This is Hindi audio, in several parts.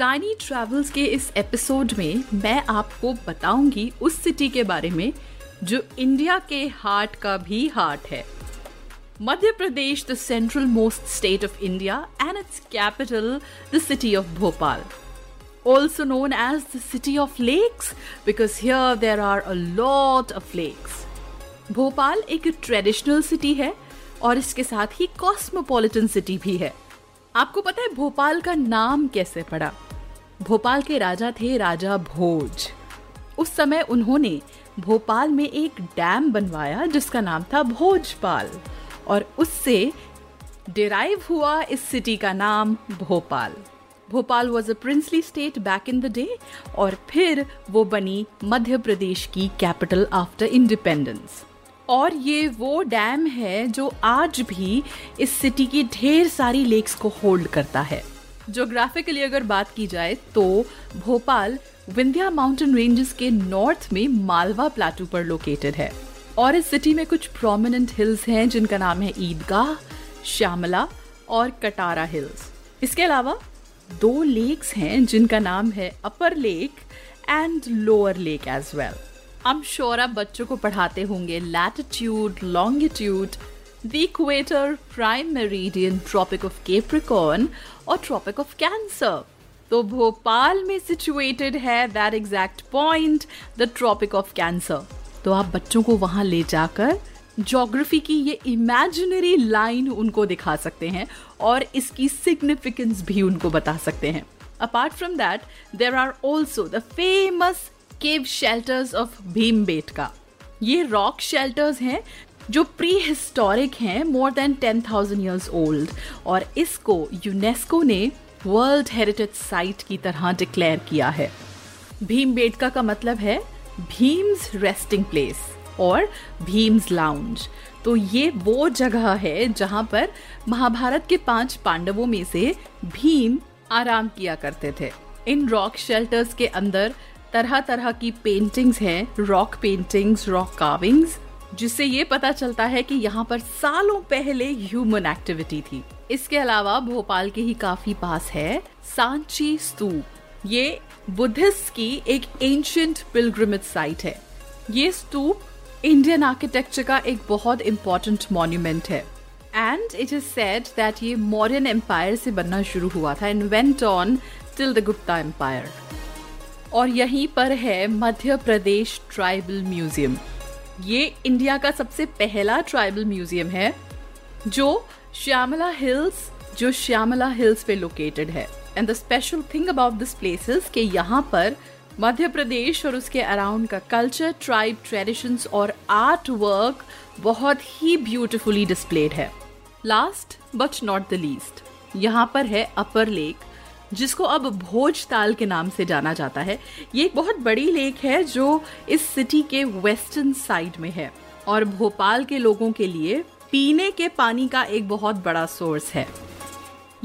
Tiny Travels के इस एपिसोड में मैं आपको बताऊँगी उस सिटी के बारे में, जो इंडिया के हार्ट का भी हार्ट है। Madhya Pradesh the central most state of India and its capital the city of Bhopal also known as the city of lakes, because here there are a lot of lakes. Bhopal एक ट्रेडिशनल सिटी है और इसके साथ ही कॉस्मोपॉलिटन सिटी भी है। आपको पता है भोपाल का नाम कैसे पड़ा? भोपाल के राजा थे राजा भोज। उस समय उन्होंने भोपाल में एक डैम बनवाया जिसका नाम था भोजपाल, और उससे डिराइव हुआ इस सिटी का नाम Bhopal. Bhopal was a princely state back in the day और फिर वो बनी मध्य प्रदेश की कैपिटल आफ्टर इंडिपेंडेंस और ये वो डैम है जो आज भी इस सिटी की ढेर सारी लेक्स को होल्ड करता है। जोग्राफिकली अगर बात की जाए तो भोपाल विंध्या माउंटेन रेंजेस के नॉर्थ में मालवा प्लाटू पर लोकेटेड है। और इस सिटी में कुछ प्रोमिनेंट हिल्स हैं, जिनका नाम है ईदगाह, श्यामला और कटारा हिल्स इसके अलावा दो लेक्स हैं, जिनका नाम है upper lake and lower lake as well I'm sure आप बच्चों को पढ़ाते होंगे latitude longitude the equator prime meridian Tropic of Capricorn और ट्रॉपिक ऑफ़ कैंसर तो भोपाल में सिचुएटेड है that exact point the Tropic of Cancer तो आप बच्चों को वहाँ ले जाकर ज्योग्राफी की ये इमेजिनरी लाइन उनको दिखा सकते हैं और इसकी सिग्निफिकेंस भी उनको बता सकते हैं। Apart from that there are also the famous cave shelters of Bhimbetka ये रॉक शेल्टर्स हैं जो प्री हिस्टोरिक हैं more than ten thousand years old और इसको यूनेस्को ने वर्ल्ड हेरिटेज साइट की तरह डिक्लेयर किया है। भीम बेटका का मतलब है भीम्स रेस्टिंग प्लेस और भीम्स लाउंज तो ये वो जगह है जहाँ पर महाभारत के पाँच पांडवों में से भीम आराम किया करते थे। इन रॉक शेल्टर्स के अंदर तरह तरह की पेंटिंग्स हैं रॉक पेंटिंग्स रॉक कार्विंग्स जिससे ये पता चलता है कि यहाँ पर सालों पहले ह्यूमन एक्टिविटी थी। इसके अलावा भोपाल के ही काफ़ी पास है सांची स्तूप। ये बुद्धिस्ट की एक एंशियंट पिलग्रिमेज साइट है। ये स्तूप इंडियन आर्किटेक्चर का एक बहुत इंपॉर्टेंट मॉन्यूमेंट है। And it is said that ये मॉडर्न एम्पायर से बनना शुरू हुआ था and went on till the Gupta empire और यहीं पर है मध्य प्रदेश ट्राइबल म्यूज़ियम ये इंडिया का सबसे पहला ट्राइबल म्यूज़ियम है, जो श्यामला हिल्स जो श्यामला हिल्स पे लोकेटेड है. And the special thing about this places कि यहाँ पर मध्य प्रदेश और उसके अराउंड का कल्चर ट्राइब ट्रेडिशंस और आर्ट वर्क बहुत ही ब्यूटिफुली डिस्प्लेड है. Last but not the least यहाँ पर है अपर लेक जिसको अब भोज ताल के नाम से जाना जाता है। ये एक बहुत बड़ी लेक है जो इस सिटी के वेस्टर्न साइड में है और भोपाल के लोगों के लिए पीने के पानी का एक बहुत बड़ा सोर्स है।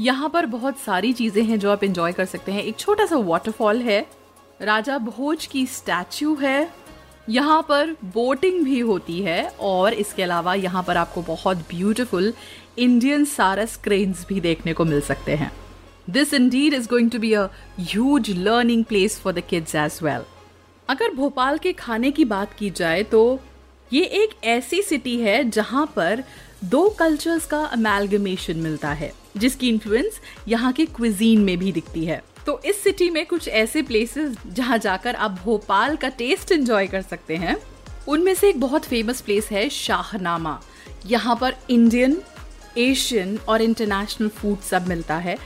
यहाँ पर बहुत सारी चीज़ें हैं जो आप इंजॉय कर सकते हैं। एक छोटा सा वाटरफॉल है। राजा भोज की स्टैचू है। यहाँ पर बोटिंग भी होती है और इसके अलावा यहाँ पर आपको बहुत ब्यूटीफुल इंडियन सारस क्रेन्स भी देखने को मिल सकते हैं। This indeed is going to be a huge learning place for the kids as well अगर भोपाल के खाने की बात की जाए तो ये एक ऐसी सिटी है जहाँ पर दो कल्चर्स का अमेलगमेशन मिलता है, जिसकी इन्फ्लुएंस यहाँ के क्विजीन में भी दिखती है। तो इस सिटी में कुछ ऐसे प्लेसेस जहाँ जाकर आप भोपाल का टेस्ट एंजॉय कर सकते हैं। उनमें से एक बहुत फ़ेमस प्लेस है शाहनामा। यहाँ पर इंडियन एशियन और इंटरनेशनल फ़ूड सब मिलता है।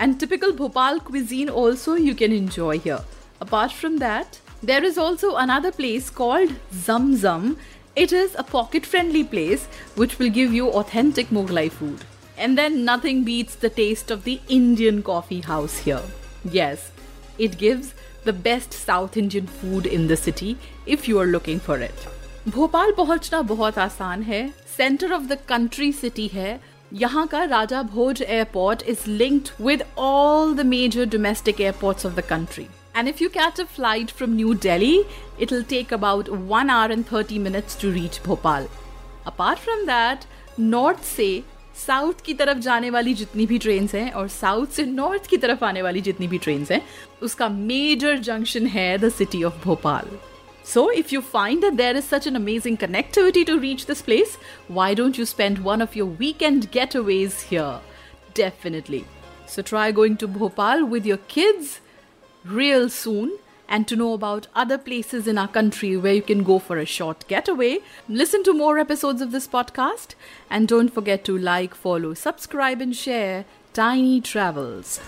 And typical Bhopal cuisine also you can enjoy here apart from that there is also another place called Zamzam. It is a pocket friendly place which will give you authentic Mughlai food. And then nothing beats the taste of the Indian coffee house here. Yes, it gives the best South Indian food in the city if you are looking for it. Bhopal पहुंचना बहुत आसान है centre of the country city है यहाँ का Raja Bhoj airport is linked with all the major domestic airports of the country And if you catch a flight from New Delhi, it'll take about 1 hour and 30 minutes to reach Bhopal. Apart from that, north से साउथ की तरफ़ जाने वाली जितनी भी ट्रेन हैं और साउथ से नॉर्थ की तरफ़ आने वाली जितनी भी ट्रेन हैं उसका मेजर जंक्शन है the city of Bhopal So, if you find that there is such an amazing connectivity to reach this place, why don't you spend one of your weekend getaways here? Definitely. So, try going to Bhopal with your kids real soon. And to know about other places in our country where you can go for a short getaway, listen to more episodes of this podcast. And don't forget to like, follow, subscribe, and share Tiny Travels.